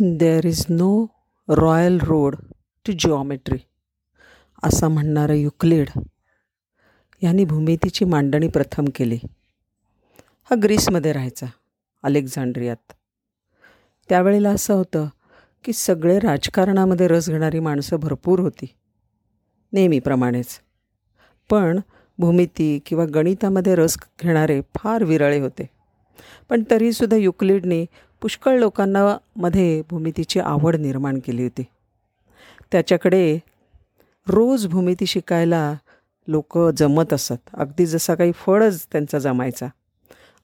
There is no royal road to geometry असं म्हणणारं Euclid यांनी भूमितीची मांडणी प्रथम केली. हा ग्रीसमध्ये राहायचा अलेक्झांड्रियात. त्यावेळेला असं होतं की सगळे राजकारणामध्ये रस घेणारी माणसं भरपूर होती नेहमीप्रमाणेच. पण भूमिती किंवा गणितामध्ये रस घेणारे फार विरळे होते. पण तरीसुद्धा युक्लिडने पुष्कळ लोकांना मध्ये भूमितीची आवड निर्माण केली होती. त्याच्याकडे रोज भूमिती शिकायला लोक जमत असत. अगदी जसा काही फळच त्यांचा जमायचा.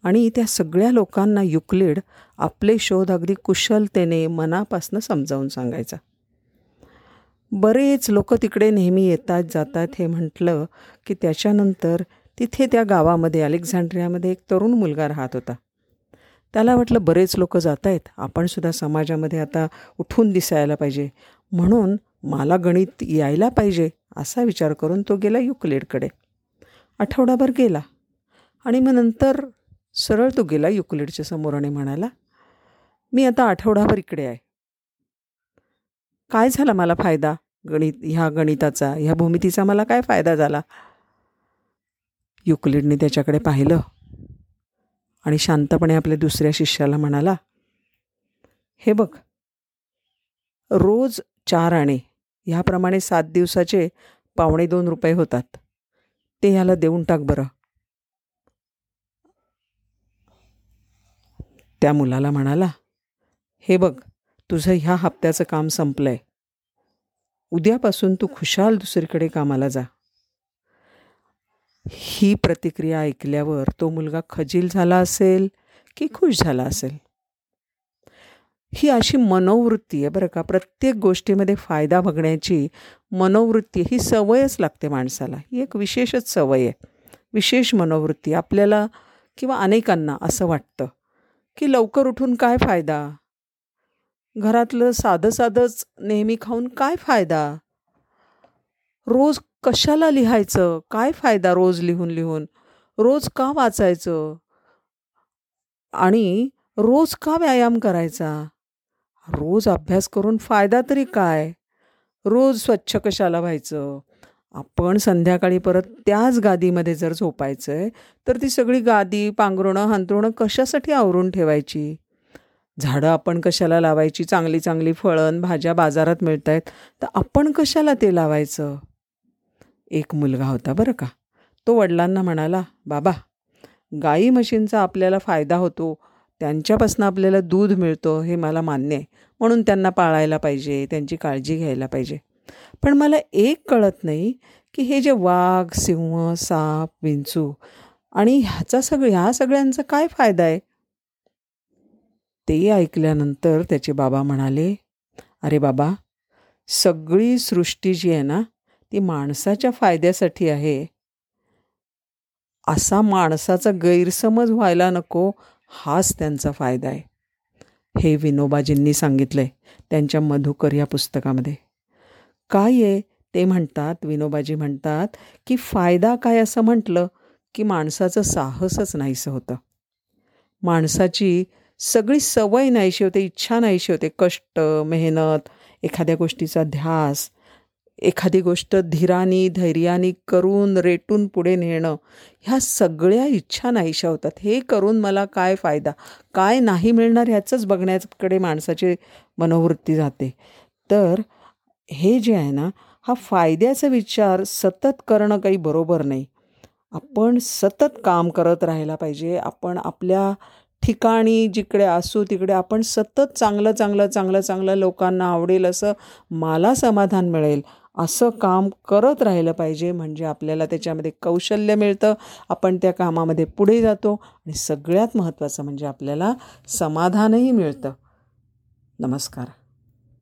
आणि त्या सगळ्या लोकांना युक्लिड आपले शोध अगदी कुशलतेने मनापासनं समजावून सांगायचा. बरेच लोक तिकडे नेहमी येतात जातात हे म्हटलं की त्याच्यानंतर तिथे त्या गावामध्ये अलेक्झांड्रियामध्ये एक तरुण मुलगा राहत होता. त्याला वाटलं बरेच लोक जात आहेत आपणसुद्धा समाजामध्ये आता उठून दिसायला पाहिजे. म्हणून मला गणित यायला पाहिजे असा विचार करून तो गेला युक्लेडकडे. आठवडाभर गेला. आणि मग नंतर सरळ तो गेला युक्लेडच्या समोर आणि म्हणाला मी आता आठवडाभर इकडे आहे. काय झाला मला फायदा? गणित ह्या गणिताचा ह्या भूमितीचा मला काय फायदा झाला? युक्लिडने त्याच्याकडे पाहिलं. आणि शांतपणे आपल्या दुसऱ्या शिष्याला म्हणाला हे बघ रोज चार आणे ह्याप्रमाणे सात दिवसाचे पावणे दोन रुपये होतात. ते ह्याला देऊन टाक बरं. त्या मुलाला म्हणाला हे बघ तुझं ह्या हप्त्याचं काम संपलं आहे उद्यापासून तू खुशाल दुसरीकडे कामाला जा. ही प्रतिक्रिया ऐकल्यावर तो मुलगा खजील झाला असेल की खुश झाला असेल? ही अशी मनोवृत्ती आहे बरं का. प्रत्येक गोष्टीमध्ये फायदा बघण्याची मनोवृत्ती ही सवयच लागते माणसाला. ही एक विशेषच सवय आहे. विशेष मनोवृत्ती आपल्याला किंवा अनेकांना असं वाटतं की लवकर उठून काय फायदा? घरातलं साधं साधंच नेहमी खाऊन काय फायदा? रोज कशाला लिहायचं? काय फायदा रोज लिहून लिहून? रोज का वाचायचं? आणि रोज का व्यायाम करायचा? रोज अभ्यास करून फायदा तरी काय? रोज स्वच्छ कशाला व्हायचं? आपण संध्याकाळी परत त्याच गादीमध्ये जर झोपायचं आहे तर ती सगळी गादी पांघरुणं हंतरुणं कशासाठी आवरून ठेवायची? झाडं आपण कशाला लावायची? चांगली चांगली फळं भाज्या बाजारात मिळत आहेत तर आपण कशाला ते लावायचं? एक मुलगा होता बरं का. तो वडिलांना म्हणाला बाबा गाई म्हशींचा आपल्याला फायदा होतो. त्यांच्यापासून आपल्याला दूध मिळतो हे मला मान्य आहे. म्हणून त्यांना पाळायला पाहिजे त्यांची काळजी घ्यायला पाहिजे. पण मला एक कळत नाही की हे जे वाघ सिंह साप विंचू आणि ह्याचा सगळं ह्या सगळ्यांचा काय फायदा आहे? ते ऐकल्यानंतर त्याचे बाबा म्हणाले अरे बाबा सगळी सृष्टी जी आहे ना ती माणसाच्या फायद्यासाठी आहे. असा माणसाचा गैरसमज व्हायला नको हाच त्यांचा फायदा आहे. हे विनोबाजींनी सांगितलं आहे त्यांच्या मधुकर या पुस्तकामध्ये. काय आहे? ते म्हणतात विनोबाजी म्हणतात की फायदा काय असं म्हटलं की माणसाचं साहसच नाहीसं होतं. माणसाची सगळी सवय नाहीशी होते इच्छा नाहीशी होते कष्ट मेहनत एखाद्या गोष्टीचा ध्यास एखादी गोष्ट धीरानी धैर्याने करून रेटून पुढे नेणं ह्या सगळ्या इच्छा नाहीशा होतात. हे करून मला काय फायदा? काय नाही मिळणार ह्याचंच बघण्याकडे माणसाची मनोवृत्ती जाते. तर हे जे आहे ना हा फायद्याचा विचार सतत करणं काही बरोबर नाही. आपण सतत काम करत राहायला पाहिजे. आपण आपल्या ठिकाणी जिकडे असू तिकडे आपण सतत चांगलं चांगलं चांगलं चांगलं लोकांना आवडेल असं मला समाधान मिळेल. असं काम करत राहिलं पाहिजे म्हणजे आपल्याला त्याच्यामध्ये कौशल्य मिळतं आपण त्या कामामध्ये पुढे जातो आणि सगळ्यात महत्त्वाचं म्हणजे आपल्याला समाधानही मिळतं. नमस्कार.